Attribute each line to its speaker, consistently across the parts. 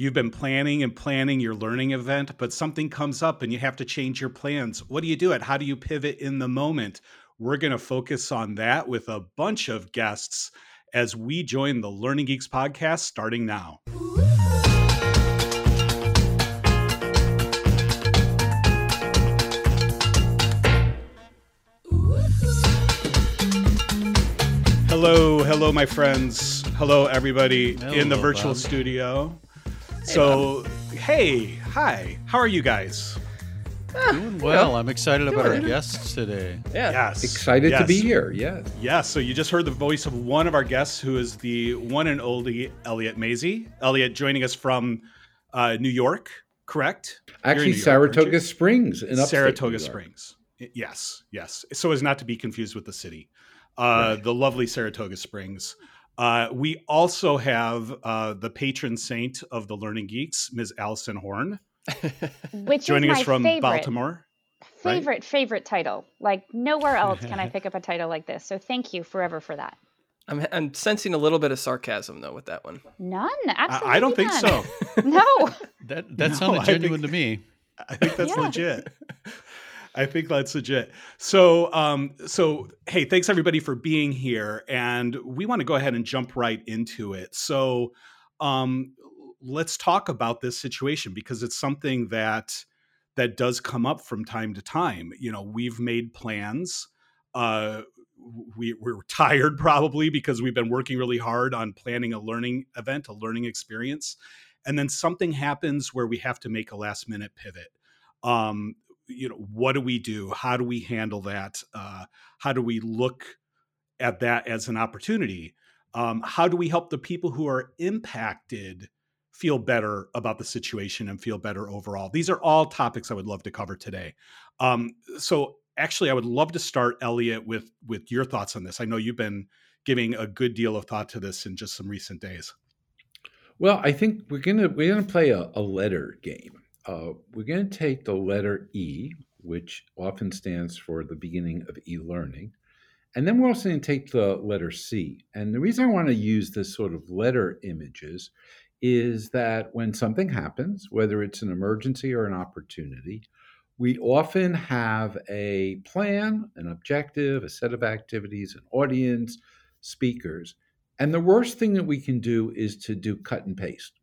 Speaker 1: You've been planning and planning your learning event, but something comes up and you have to change your plans. What do you do it? How do you pivot in the moment? We're going to focus on that with a bunch of guests as we join the Learning Geeks podcast starting now. Hello, hello, my friends. Hello, everybody hello, in the virtual Bob. studio. Hey, so, Bob. hey, hi, how are you guys?
Speaker 2: Doing well. I'm excited about our guests today.
Speaker 3: Yeah. Yes. Excited yes. to be here. Yes.
Speaker 1: Yes. So you just heard the voice of one of our guests, who is the one and only Elliott Masie. Elliott joining us from uh, New York, correct?
Speaker 3: Actually, York, Saratoga Springs
Speaker 1: in Saratoga Springs. Yes. Yes. So as not to be confused with the city, uh, right. the lovely Saratoga Springs. Uh, we also have uh, the patron saint of the Learning Geeks, Ms. Allison Horn.
Speaker 4: Which
Speaker 1: joining
Speaker 4: us
Speaker 1: from
Speaker 4: favorite,
Speaker 1: Baltimore.
Speaker 4: Favorite, right? favorite title. Like nowhere else can I pick up a title like this. So thank you forever for that.
Speaker 5: I'm, I'm sensing a little bit of sarcasm though with that one.
Speaker 4: None, absolutely.
Speaker 1: I, I don't
Speaker 4: none.
Speaker 1: think so.
Speaker 4: no.
Speaker 2: That that no, sounded genuine
Speaker 1: think,
Speaker 2: to me.
Speaker 1: I think that's yeah. legit. I think that's legit. So, um, so hey, thanks everybody for being here, and we want to go ahead and jump right into it. So, um, let's talk about this situation because it's something that that does come up from time to time. You know, we've made plans. Uh, we, we're tired probably because we've been working really hard on planning a learning event, a learning experience, and then something happens where we have to make a last minute pivot. Um, you know, what do we do? How do we handle that? Uh, how do we look at that as an opportunity? Um, how do we help the people who are impacted feel better about the situation and feel better overall. These are all topics I would love to cover today. Um, so actually, I would love to start, Elliott, with with your thoughts on this. I know you've been giving a good deal of thought to this in just some recent days.
Speaker 3: Well, I think we're gonna we're gonna play a, a letter game. Uh, we're gonna take the letter E, which often stands for the beginning of e-learning, and then we're also going to take the letter C. And the reason I want to use this sort of letter images is that when something happens, whether it's an emergency or an opportunity, we often have a plan, an objective, a set of activities, an audience, speakers. And the worst thing that we can do is to do cut and paste.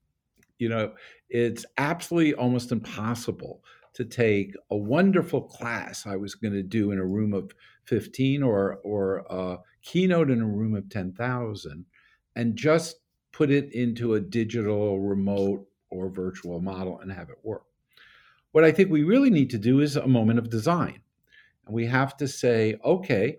Speaker 3: You know, it's absolutely almost impossible to take a wonderful class I was going to do in a room of 15 or or a keynote in a room of 10,000 and just put it into a digital, remote, or virtual model and have it work. What I think we really need to do is a moment of design. And we have to say, okay,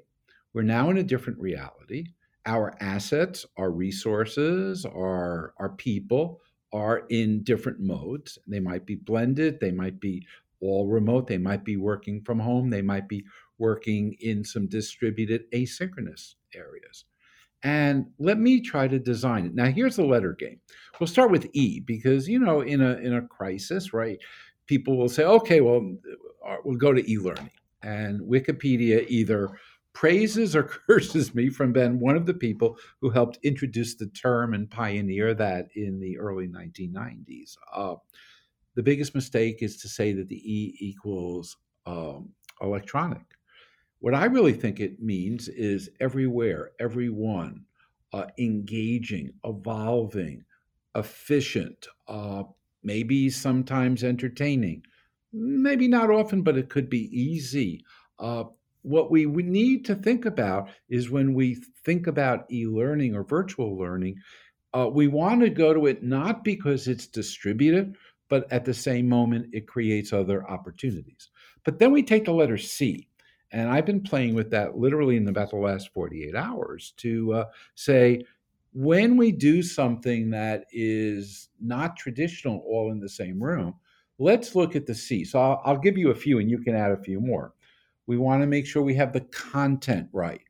Speaker 3: we're now in a different reality. Our assets, our resources, our, our people are in different modes. They might be blended, they might be all remote, they might be working from home, they might be working in some distributed asynchronous areas and let me try to design it. Now, here's the letter game. We'll start with E because you know, in a in a crisis, right? People will say, "Okay, well, uh, we'll go to e-learning," and Wikipedia either praises or curses me from being one of the people who helped introduce the term and pioneer that in the early 1990s. Uh, the biggest mistake is to say that the E equals um, electronic. What I really think it means is everywhere, everyone, uh, engaging, evolving, efficient, uh, maybe sometimes entertaining, maybe not often, but it could be easy. Uh, what we, need to think about is when we think about e learning or virtual learning, uh, we want to go to it not because it's distributed, but at the same moment, it creates other opportunities. But then we take the letter C. And I've been playing with that literally in about the last 48 hours to uh, say, when we do something that is not traditional all in the same room, let's look at the C. So I'll, I'll give you a few and you can add a few more. We want to make sure we have the content right,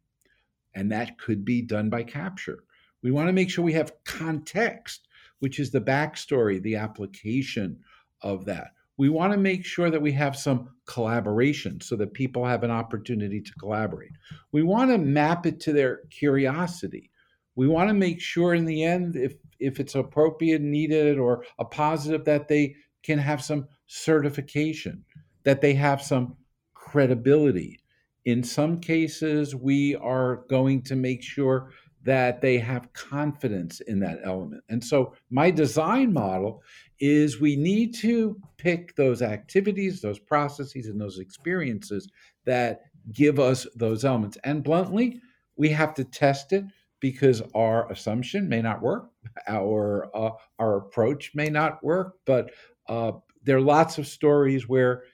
Speaker 3: and that could be done by capture. We want to make sure we have context, which is the backstory, the application of that we want to make sure that we have some collaboration so that people have an opportunity to collaborate. We want to map it to their curiosity. We want to make sure in the end, if if it's appropriate needed or a positive that they can have some certification that they have some credibility. In some cases we are going to make sure that they have confidence in that element. And so my design model is we need to pick those activities those processes and those experiences that give us those elements. And bluntly we have to test it because our assumption may not work, our uh, our approach may not work, but uh, there are lots of stories where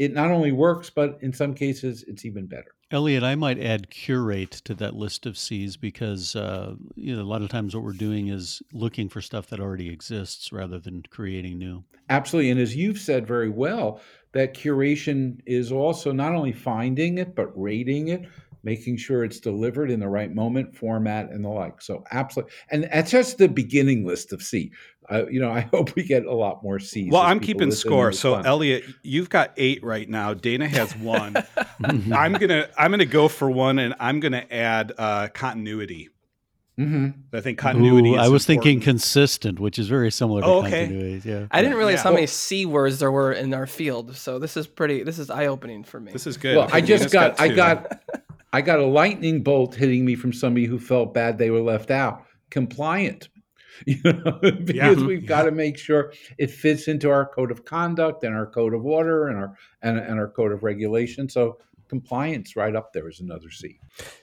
Speaker 3: it not only works, but in some cases it's even better.
Speaker 2: Elliott, I might add curate to that list of C's because uh, you know a lot of times what we're doing is looking for stuff that already exists rather than creating new.
Speaker 3: Absolutely, and as you've said very well, that curation is also not only finding it but rating it, making sure it's delivered in the right moment, format, and the like. So absolutely, and that's just the beginning list of C. Uh, you know, I hope we get a lot more C's.
Speaker 1: Well, I'm keeping score. So Elliott, you've got eight right now. Dana has one. I'm gonna I'm gonna go for one, and I'm gonna add uh, continuity. Mm-hmm. I think continuity. Ooh,
Speaker 2: I was
Speaker 1: important.
Speaker 2: thinking consistent, which is very similar to oh, okay. continuity. Yeah,
Speaker 5: I didn't realize yeah. how many C words there were in our field. So this is pretty. This is eye opening for me.
Speaker 1: This is good.
Speaker 3: Well, I just got, got I got I got a lightning bolt hitting me from somebody who felt bad they were left out. Compliant. You know, because yeah. we've got to make sure it fits into our code of conduct and our code of order and our and, and our code of regulation. So compliance right up there is another C.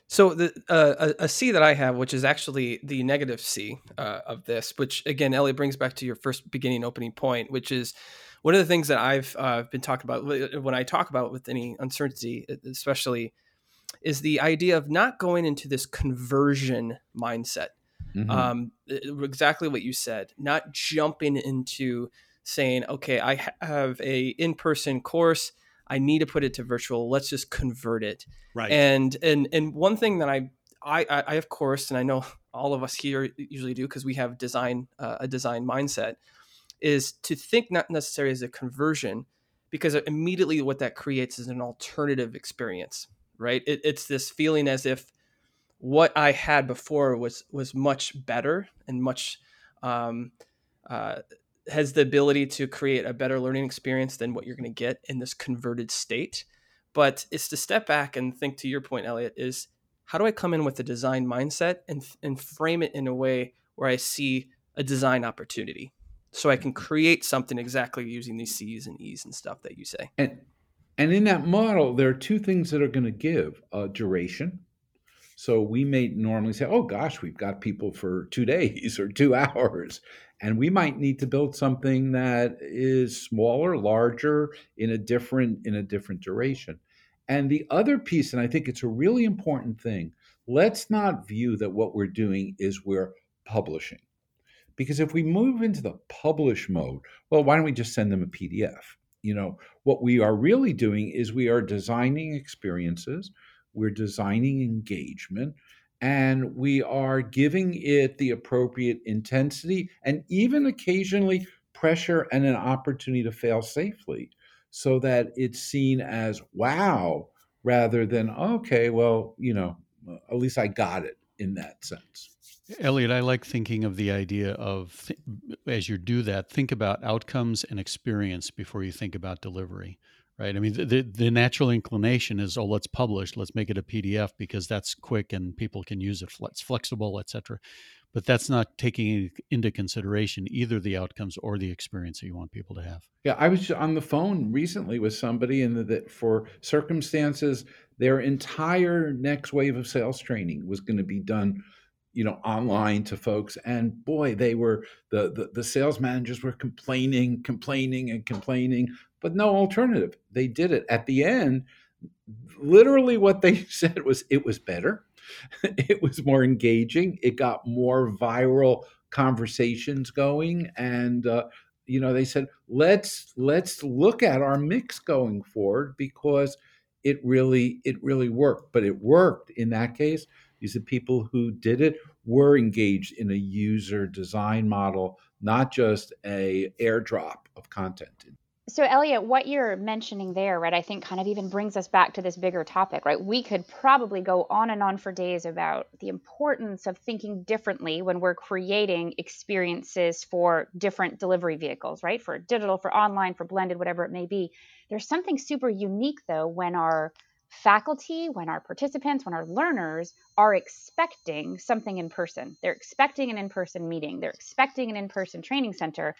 Speaker 5: So the uh, a, a C that I have, which is actually the negative C uh, of this, which again, Ellie brings back to your first beginning opening point, which is one of the things that I've uh, been talking about when I talk about with any uncertainty, especially is the idea of not going into this conversion mindset. Mm-hmm. Um, exactly what you said, not jumping into saying, okay, I have a in-person course. I need to put it to virtual. Let's just convert it.
Speaker 1: Right.
Speaker 5: And and and one thing that I I I of course, and I know all of us here usually do because we have design uh, a design mindset, is to think not necessarily as a conversion, because immediately what that creates is an alternative experience right? It, it's this feeling as if what I had before was was much better and much um, uh, has the ability to create a better learning experience than what you're going to get in this converted state. But it's to step back and think to your point, Elliott, is how do I come in with a design mindset and and frame it in a way where I see a design opportunity, so I can create something exactly using these C's and E's and stuff that you say.
Speaker 3: And and in that model, there are two things that are going to give uh, duration. So we may normally say, oh gosh, we've got people for two days or two hours. And we might need to build something that is smaller, larger, in a different, in a different duration. And the other piece, and I think it's a really important thing, let's not view that what we're doing is we're publishing. Because if we move into the publish mode, well, why don't we just send them a PDF? you know what we are really doing is we are designing experiences we're designing engagement and we are giving it the appropriate intensity and even occasionally pressure and an opportunity to fail safely so that it's seen as wow rather than okay well you know uh, at least i got it in that sense.
Speaker 2: Elliott, I like thinking of the idea of as you do that, think about outcomes and experience before you think about delivery, right? I mean, the, the, natural inclination is, oh, let's publish, let's make it a PDF because that's quick and people can use it, it's flexible, etc. But that's not taking into consideration either the outcomes or the experience that you want people to have.
Speaker 3: Yeah, I was on the phone recently with somebody, and that for circumstances, their entire next wave of sales training was going to be done you know online to folks and boy they were the, the the sales managers were complaining complaining and complaining but no alternative. They did it. At the end literally what they said was it was better. It was more engaging. It got more viral conversations going. And uh, you know they said let's let's look at our mix going forward because it really it really worked. But it worked in that case these are people who did it were engaged in a user design model, not just a airdrop of content.
Speaker 4: So, Elliott, what you're mentioning there, right, I think kind of even brings us back to this bigger topic, right? We could probably go on and on for days about the importance of thinking differently when we're creating experiences for different delivery vehicles, right? For digital, for online, for blended, whatever it may be. There's something super unique, though, when our faculty, when our participants, when our learners are expecting something in person. They're expecting an in person meeting, they're expecting an in person training center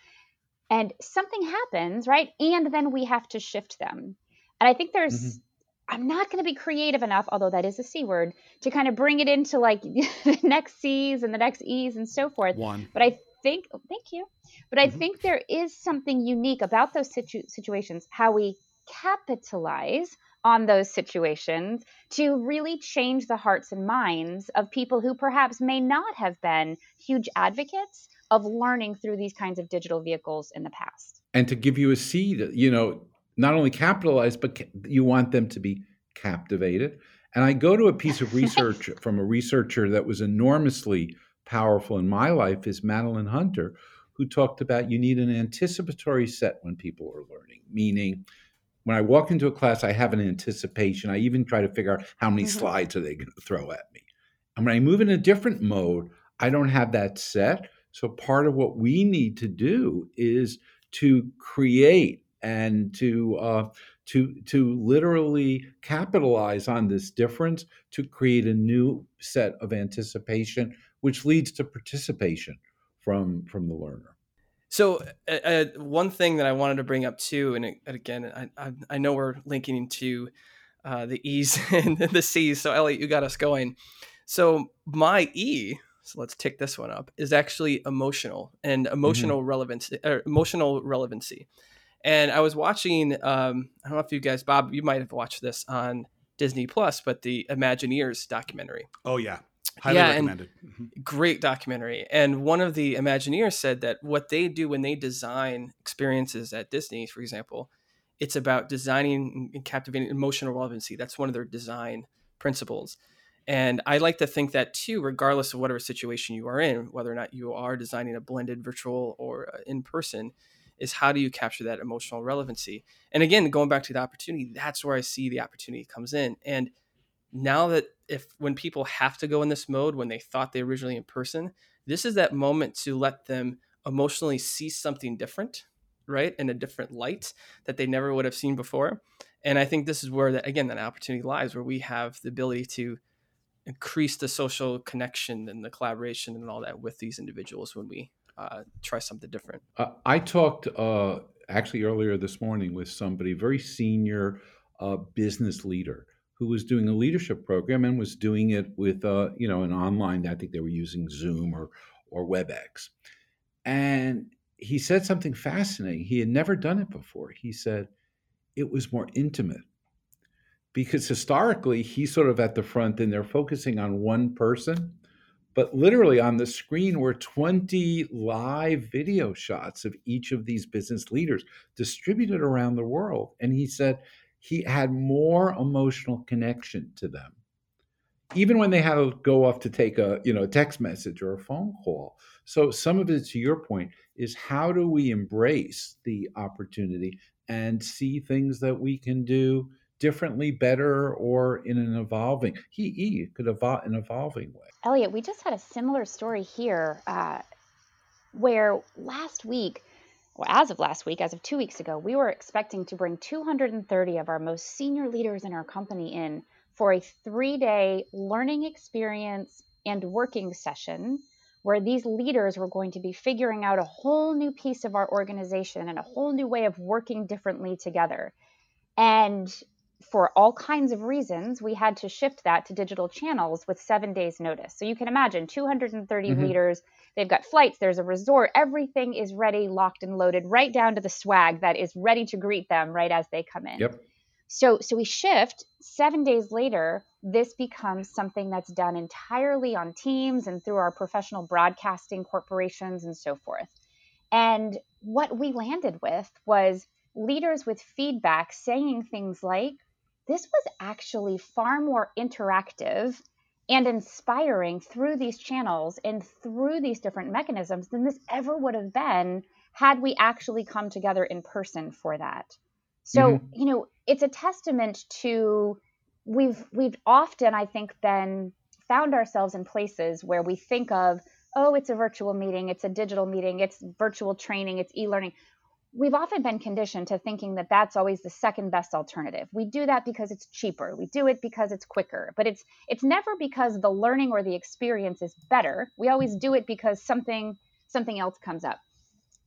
Speaker 4: and something happens, right? And then we have to shift them. And I think there's, mm-hmm. I'm not going to be creative enough, although that is a C word, to kind of bring it into like the next C's and the next E's and so forth.
Speaker 1: One.
Speaker 4: But I think, oh, thank you. But I mm-hmm. think there is something unique about those situ- situations, how we capitalize on those situations to really change the hearts and minds of people who perhaps may not have been huge advocates of learning through these kinds of digital vehicles in the past.
Speaker 3: And to give you a seed, you know, not only capitalize, but you want them to be captivated. And I go to a piece of research from a researcher that was enormously powerful in my life is Madeline Hunter, who talked about you need an anticipatory set when people are learning, meaning when I walk into a class, I have an anticipation. I even try to figure out how many mm-hmm. slides are they going to throw at me. And when I move in a different mode, I don't have that set. So part of what we need to do is to create and to uh, to to literally capitalize on this difference to create a new set of anticipation, which leads to participation from from the learner.
Speaker 5: So uh, uh one thing that I wanted to bring up too, and again, I, I, I know we're linking to uh, the E's and the C's. So Elliott, you got us going. So my E so let's take this one up, is actually emotional and mm-hmm. emotional mm-hmm. relevancy, emotional relevancy. And I was watching, um, I don't know if you guys, Bob, you might have watched this on Disney Plus, but the Imagineers documentary.
Speaker 1: Oh yeah, highly yeah, recommended. Mm-hmm.
Speaker 5: Great documentary. And one of the Imagineers said that what they do when they design experiences at Disney, for example, it's about designing and captivating emotional relevancy. That's one of their design principles. And I like to think that too, regardless of whatever situation you are in, whether or not you are designing a blended virtual or uh, in person, is how do you capture that emotional relevancy? And again, going back to the opportunity, that's where I see the opportunity comes in. And now that if when people have to go in this mode when they thought they originally in person, this is that moment to let them emotionally see something different, right? In a different light that they never would have seen before. And I think this is where that again that opportunity lies, where we have the ability to increase the social connection and the collaboration and all that with these individuals when we uh, try something different.
Speaker 3: Uh, I talked uh, actually earlier this morning with somebody, very senior uh, business leader, who was doing a leadership program and was doing it with uh, you know an online. I think they were using Zoom or or WebEx, and he said something fascinating. He had never done it before. He said it was more intimate because historically he's sort of at the front and they're focusing on one person. But literally on the screen were 20 live video shots of each of these business leaders distributed around the world. And he said he had more emotional connection to them. Even when they had to go off to take a you know text message or a phone call. So some of it, to your point, is how do we embrace the opportunity and see things that we can do differently, better, or in an evolving. He, he could evolve in an evolving way.
Speaker 4: Elliott, we just had a similar story here, uh, where last week, or as of last week, as of two weeks ago, we were expecting to bring 230 of our most senior leaders in our company in for a three-day learning experience and working session where these leaders were going to be figuring out a whole new piece of our organization and a whole new way of working differently together. And for all kinds of reasons, we had to shift that to digital channels with seven days notice. So you can imagine 230 mm-hmm. leaders, they've got flights, there's a resort, everything is ready, locked and loaded, right down to the swag that is ready to greet them right as they come in.
Speaker 3: Yep.
Speaker 4: So so we shift, seven days later, this becomes something that's done entirely on Teams and through our professional broadcasting corporations and so forth. And what we landed with was leaders with feedback saying things like, this was actually far more interactive and inspiring through these channels and through these different mechanisms than this ever would have been had we actually come together in person for that. So, mm-hmm. you know, it's a testament to we've we've often I think been found ourselves in places where we think of, oh, it's a virtual meeting, it's a digital meeting, it's virtual training, it's e-learning. We've often been conditioned to thinking that that's always the second best alternative. We do that because it's cheaper. We do it because it's quicker. But it's it's never because the learning or the experience is better. We always do it because something something else comes up.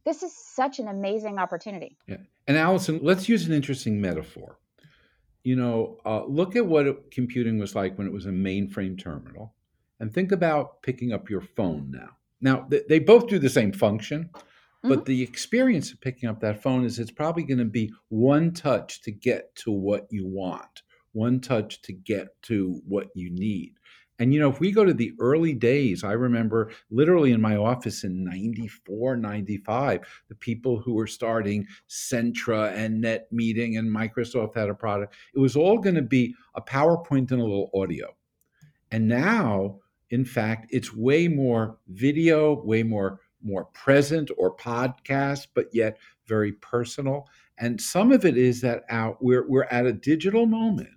Speaker 4: This is such an amazing opportunity.
Speaker 3: Yeah. And Allison, let's use an interesting metaphor. You know, uh, look at what computing was like when it was a mainframe terminal, and think about picking up your phone now. Now, th- they both do the same function, mm-hmm. but the experience of picking up that phone is it's probably going to be one touch to get to what you want, one touch to get to what you need. And, you know, if we go to the early days, I remember literally in my office in 94, 95, the people who were starting Centra and NetMeeting and Microsoft had a product. It was all going to be a PowerPoint and a little audio. And now, in fact, it's way more video, way more more present or podcast, but yet very personal. And some of it is that out we're we're at a digital moment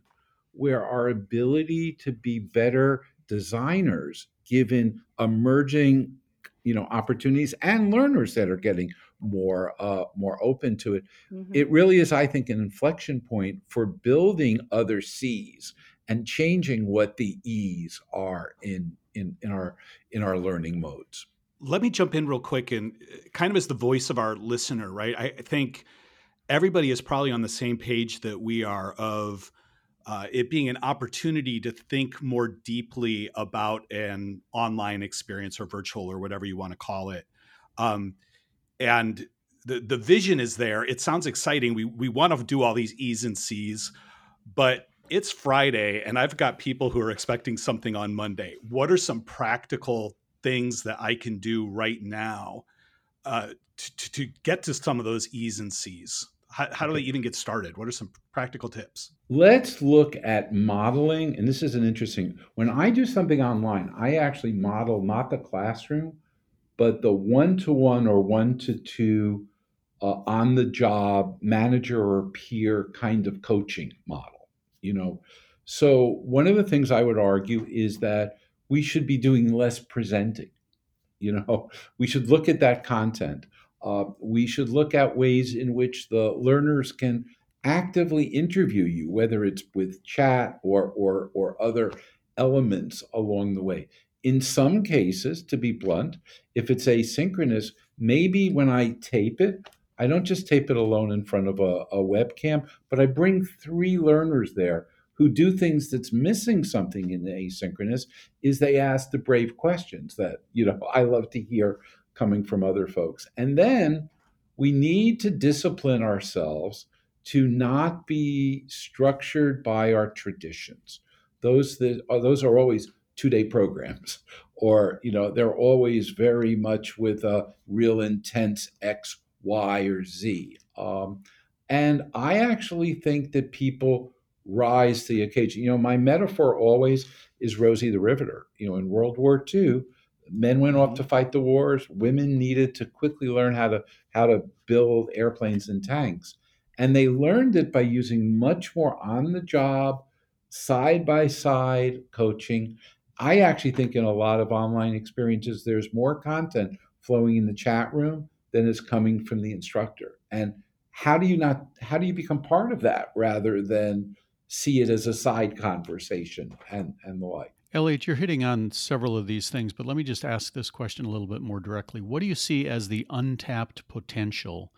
Speaker 3: where our ability to be better designers given emerging you know opportunities and learners that are getting more uh, more open to it mm-hmm. it really is i think an inflection point for building other c's and changing what the e's are in in in our in our learning modes
Speaker 1: let me jump in real quick and uh, kind of as the voice of our listener right i think everybody is probably on the same page that we are of uh, it being an opportunity to think more deeply about an online experience or virtual or whatever you want to call it. Um, and the the vision is there. It sounds exciting. We we want to do all these E's and C's, but it's Friday and I've got people who are expecting something on Monday. What are some practical things that I can do right now uh, to, to get to some of those E's and C's? How, how do they even get started? What are some practical tips?
Speaker 3: Let's look at modeling. And this is an interesting, when I do something online, I actually model not the classroom, but the one to one or one to two uh, on the job manager or peer kind of coaching model. You know, so one of the things I would argue is that we should be doing less presenting. You know, we should look at that content. Uh, we should look at ways in which the learners can actively interview you, whether it's with chat or, or, or other elements along the way. In some cases, to be blunt, if it's asynchronous, maybe when I tape it, I don't just tape it alone in front of a, a webcam, but I bring three learners there who do things that's missing something in the asynchronous is they ask the brave questions that you know I love to hear coming from other folks. And then we need to discipline ourselves to not be structured by our traditions. Those that are, uh, those are always two-day programs, or you know they're always very much with a real intense X, Y, or Z. Um, and I actually think that people rise to the occasion. You know, my metaphor always is Rosie the Riveter. You know, in World War II, men went off mm-hmm. to fight the wars. Women needed to quickly learn how to how to build airplanes and tanks. And they learned it by using much more on the job side by side coaching. I actually think in a lot of online experiences there's more content flowing in the chat room than is coming from the instructor. And how do you not how do you become part of that rather than see it as a side conversation and and the like
Speaker 2: Elliott, you're hitting on several of these things, but let me just ask this question a little bit more directly. What do you see as the untapped potential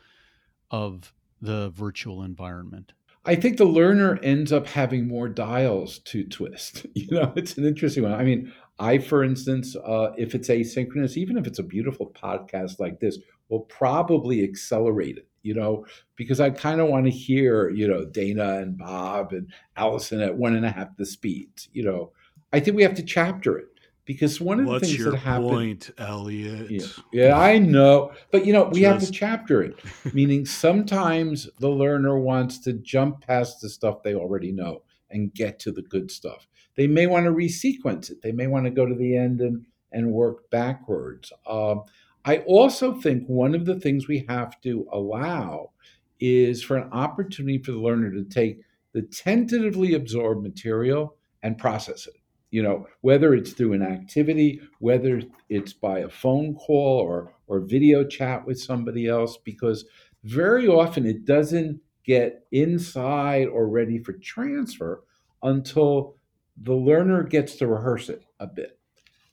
Speaker 2: of the virtual environment?
Speaker 3: I think the learner ends up having more dials to twist. You know, it's an interesting one. I mean, I, for instance, uh, if it's asynchronous, even if it's a beautiful podcast like this, will probably accelerate it, you know, because I kind of want to hear, you know, Dana and Bob and Allison at one and a half the speed. you know. I think we have to chapter it because one of
Speaker 1: What's
Speaker 3: the things that happened.
Speaker 1: point, Elliott?
Speaker 3: Yeah, yeah, I know, but you know, we Just... have to chapter it. meaning, sometimes the learner wants to jump past the stuff they already know and get to the good stuff. They may want to resequence it. They may want to go to the end and and work backwards. Um, I also think one of the things we have to allow is for an opportunity for the learner to take the tentatively absorbed material and process it. You know, whether it's through an activity, whether it's by a phone call or or video chat with somebody else, because very often it doesn't get inside or ready for transfer until the learner gets to rehearse it a bit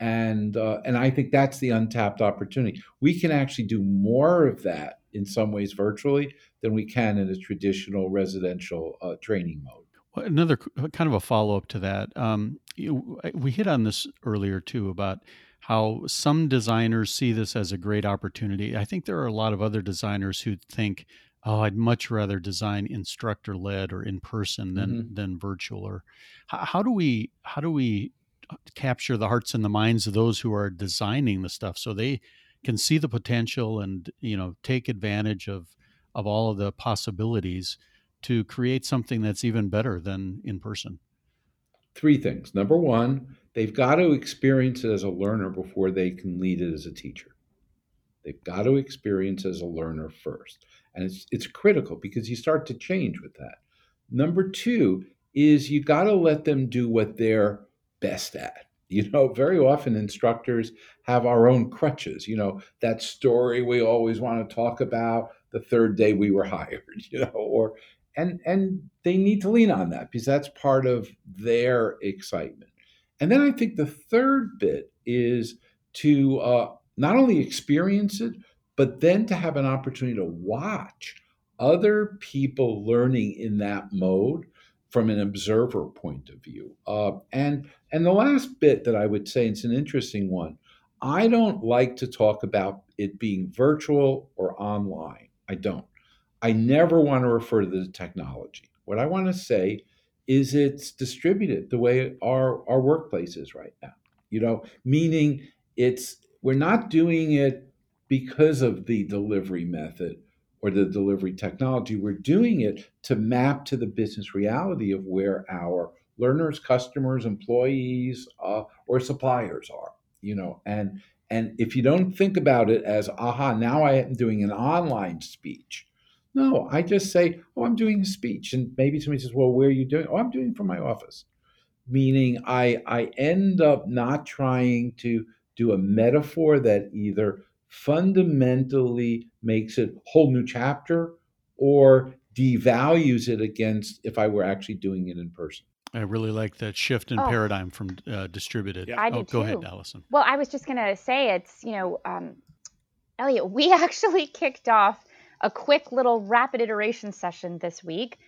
Speaker 3: and uh, and I think that's the untapped opportunity. We can actually do more of that in some ways virtually than we can in a traditional residential uh, training mode.
Speaker 2: Well, another kind of a follow up to that, um, you, we hit on this earlier too about how some designers see this as a great opportunity. I think there are a lot of other designers who think, "Oh, I'd much rather design instructor led or in person than mm-hmm. than virtual." Or how, how do we how do we capture the hearts and the minds of those who are designing the stuff so they can see the potential and you know take advantage of of all of the possibilities to create something that's even better than in person.
Speaker 3: Three things. Number one they've got to experience it as a learner before they can lead it as a teacher. They've got to experience as a learner first and it's it's critical because you start to change with that. Number two is you got to let them do what they're best at. You know, very often instructors have our own crutches. You know, that story we always want to talk about the third day we were hired, you know, or and and they need to lean on that because that's part of their excitement. And then I think the third bit is to uh, not only experience it, but then to have an opportunity to watch other people learning in that mode from an observer point of view. Uh, and and the last bit that I would say, it's an interesting one. I don't like to talk about it being virtual or online. I don't. I never want to refer to the technology. What I want to say is it's distributed the way our our workplace is right now. You know, meaning it's we're not doing it because of the delivery method or the delivery technology. We're doing it to map to the business reality of where our learners, customers, employees, uh, or suppliers are. You know, and and if you don't think about it as, aha, now I am doing an online speech. No, I just say, oh, I'm doing a speech, and maybe somebody says, well, where are you doing? Oh, I'm doing it from my office. Meaning, I I end up not trying to do a metaphor that either fundamentally makes it a whole new chapter or devalues it against if I were actually doing it in person.
Speaker 2: I really like that shift in oh. paradigm from uh, distributed.
Speaker 4: Yeah. I
Speaker 2: do
Speaker 4: oh,
Speaker 2: go ahead, Allison.
Speaker 4: Well, I was just going to say it's, you know, um, Elliott, we actually kicked off a quick little rapid iteration session this week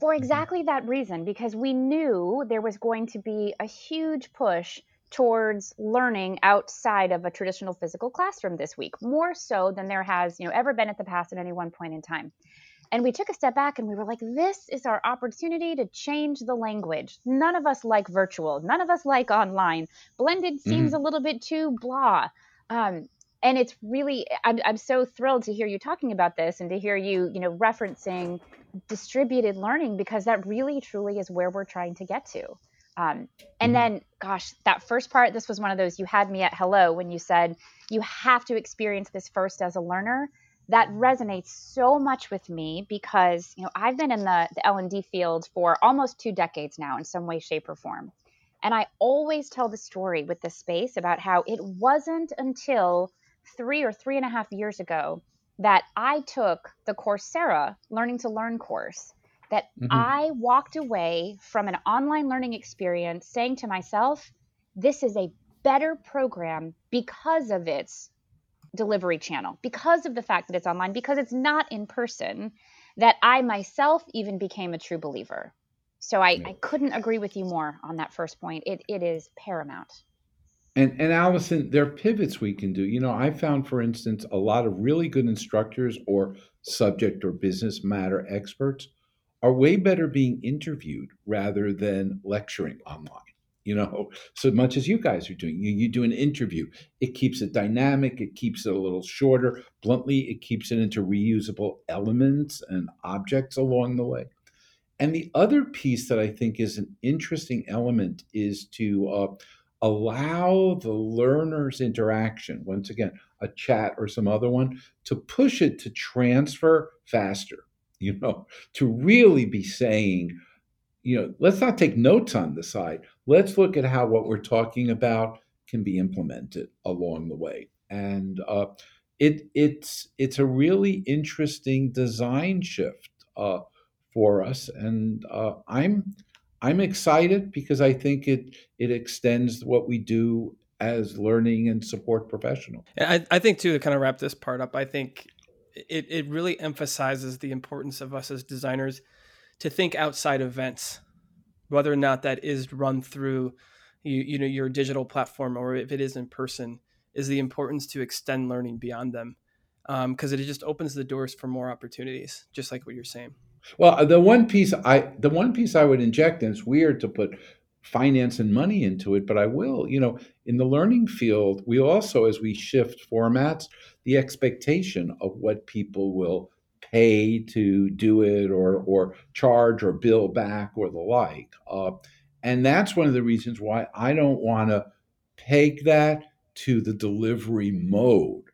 Speaker 4: for mm-hmm. exactly that reason, because we knew there was going to be a huge push towards learning outside of a traditional physical classroom this week, more so than there has, you know, ever been at the past at any one point in time. And we took a step back and we were like, this is our opportunity to change the language. None of us like virtual. None of us like online. Blended seems mm-hmm. a little bit too blah. Um, and it's really, I'm, I'm so thrilled to hear you talking about this and to hear you, you know, referencing distributed learning because that really truly is where we're trying to get to. Um, and mm-hmm. then, gosh, that first part, this was one of those you had me at hello when you said you have to experience this first as a learner. That resonates so much with me because you know I've been in the, the L and D field for almost two decades now in some way, shape, or form, and I always tell the story with this space about how it wasn't until three or three and a half years ago that I took the Coursera Learning to Learn course that mm-hmm. I walked away from an online learning experience saying to myself, this is a better program because of its delivery channel, because of the fact that it's online, because it's not in person, that I myself even became a true believer. So I, I couldn't agree with you more on that first point. It, it is paramount.
Speaker 3: And, and Allison, there are pivots we can do. You know, I found, for instance, a lot of really good instructors or subject or business matter experts are way better being interviewed rather than lecturing online you know? So much as you guys are doing you, you do an interview it keeps it dynamic it keeps it a little shorter bluntly it keeps it into reusable elements and objects along the way. And the other piece that i think is an interesting element is to uh, allow the learner's interaction, once again, a chat or some other one, to push it to transfer faster, you know, to really be saying, you know, let's not take notes on the side. Let's look at how what we're talking about can be implemented along the way. And uh, it, it's it's a really interesting design shift uh, for us, and uh, I'm I'm excited because I think it it extends what we do as learning and support professional.
Speaker 5: I, I think too to kind of wrap this part up, I think it, it really emphasizes the importance of us as designers to think outside events, whether or not that is run through you, you know your digital platform or if it is in person, is the importance to extend learning beyond them because um, it just opens the doors for more opportunities, just like what you're saying.
Speaker 3: Well, the one piece I the one piece I would inject, and it's weird to put finance and money into it, but I will. You know, in the learning field, we also, as we shift formats, the expectation of what people will pay to do it or or charge or bill back or the like. Uh, and that's one of the reasons why I don't want to peg that to the delivery mode.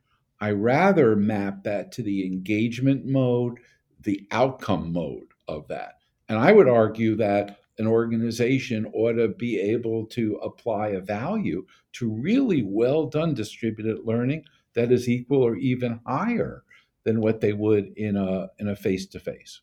Speaker 3: I rather map that to the engagement mode, the outcome mode of that. And I would argue that an organization ought to be able to apply a value to really well done distributed learning that is equal or even higher than what they would in a in a face to face.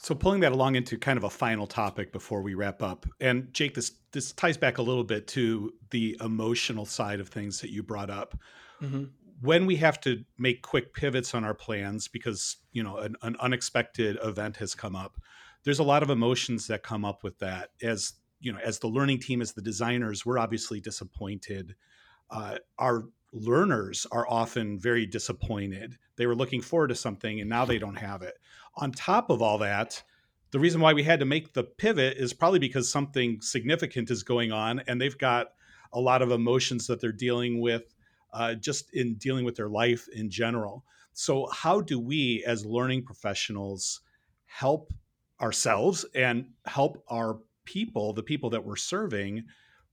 Speaker 1: So pulling that along into kind of a final topic before we wrap up. And Jake this this ties back a little bit to the emotional side of things that you brought up. Mm-hmm when we have to make quick pivots on our plans because you know an, an, unexpected event has come up there's a lot of emotions that come up with that. As you know as the learning team as the designers we're obviously disappointed. Uh, our learners are often very disappointed. They were looking forward to something and now they don't have it. On top of all that the reason why we had to make the pivot is probably because something significant is going on and they've got a lot of emotions that they're dealing with uh, just in dealing with their life in general. So, how do we as learning professionals help ourselves and help our people, the people that we're serving,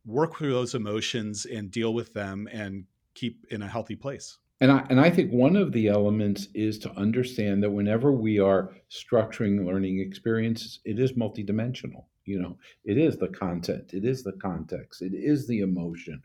Speaker 1: work through those emotions and deal with them and keep in a healthy place?
Speaker 3: And I, and I think one of the elements is to understand that whenever we are structuring learning experiences, it is multidimensional. You know, it is the content, it is the context, it is the emotion,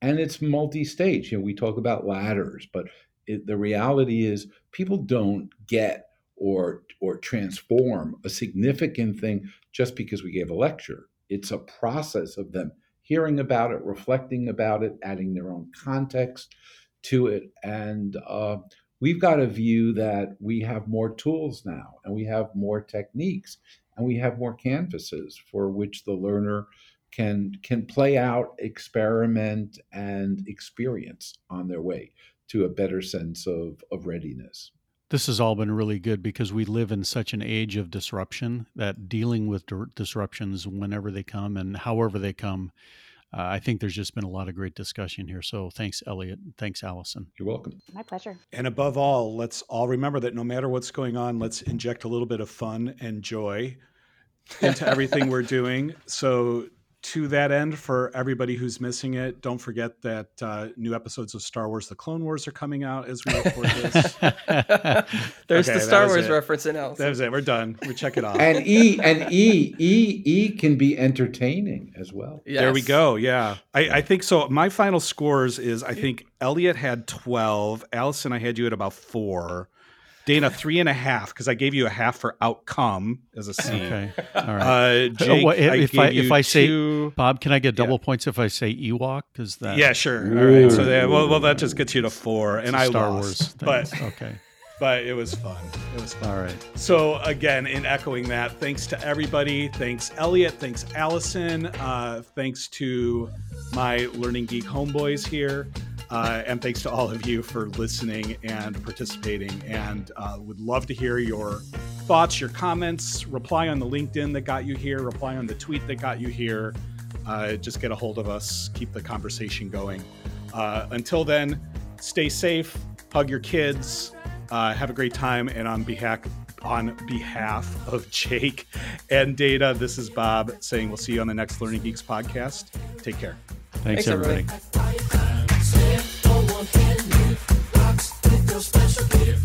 Speaker 3: and it's multi-stage. You know, we talk about ladders, but it, the reality is people don't get or or transform a significant thing just because we gave a lecture. It's a process of them hearing about it, reflecting about it, adding their own context to it, and uh, we've got a view that we have more tools now, and we have more techniques, and we have more canvases for which the learner can can play out, experiment, and experience on their way to a better sense of, of readiness.
Speaker 2: This has all been really good because we live in such an age of disruption that dealing with disruptions whenever they come and however they come, uh, I think there's just been a lot of great discussion here. So thanks, Elliott. Thanks, Allison.
Speaker 3: You're welcome.
Speaker 4: My pleasure.
Speaker 1: And above all, let's all remember that no matter what's going on, let's inject a little bit of fun and joy into everything we're doing. So to that end, for everybody who's missing it, don't forget that uh, new episodes of Star Wars: The Clone Wars are coming out as we record this.
Speaker 5: There's okay, the Star Wars it. reference in else.
Speaker 1: That was it. We're done. We check it off.
Speaker 3: And E and E E E can be entertaining as well.
Speaker 1: Yes. There we go. Yeah, I, I think so. My final scores is I think Elliott had twelve. Allison, I had you at about four. Dana three and a half because I gave you a half for outcome as a C.
Speaker 2: Okay, all right.
Speaker 1: Uh, Jake, well, if I, I if I
Speaker 2: say
Speaker 1: two...
Speaker 2: Bob, can I get double yeah. points if I say Ewok? Because that
Speaker 1: yeah, sure. All right, so that, well, well, that just gets you to four, and I Star lost, Wars but
Speaker 2: okay.
Speaker 1: But it was fun. It was fun.
Speaker 2: All right.
Speaker 1: So again, in echoing that, thanks to everybody. Thanks Elliott. Thanks Allison. Uh, thanks to my Learning Geek homeboys here. Uh, and thanks to all of you for listening and participating. And uh, would love to hear your thoughts, your comments. Reply on the LinkedIn that got you here. Reply on the tweet that got you here. Uh, just get a hold of us. Keep the conversation going. Uh, until then, stay safe. Hug your kids. Uh, have a great time. And on behalf on behalf of Jake and Dana, this is Bob saying we'll see you on the next Learning Geeks podcast. Take care.
Speaker 2: Thanks,
Speaker 5: Thanks,
Speaker 2: everybody.
Speaker 5: everybody.
Speaker 6: Stand on one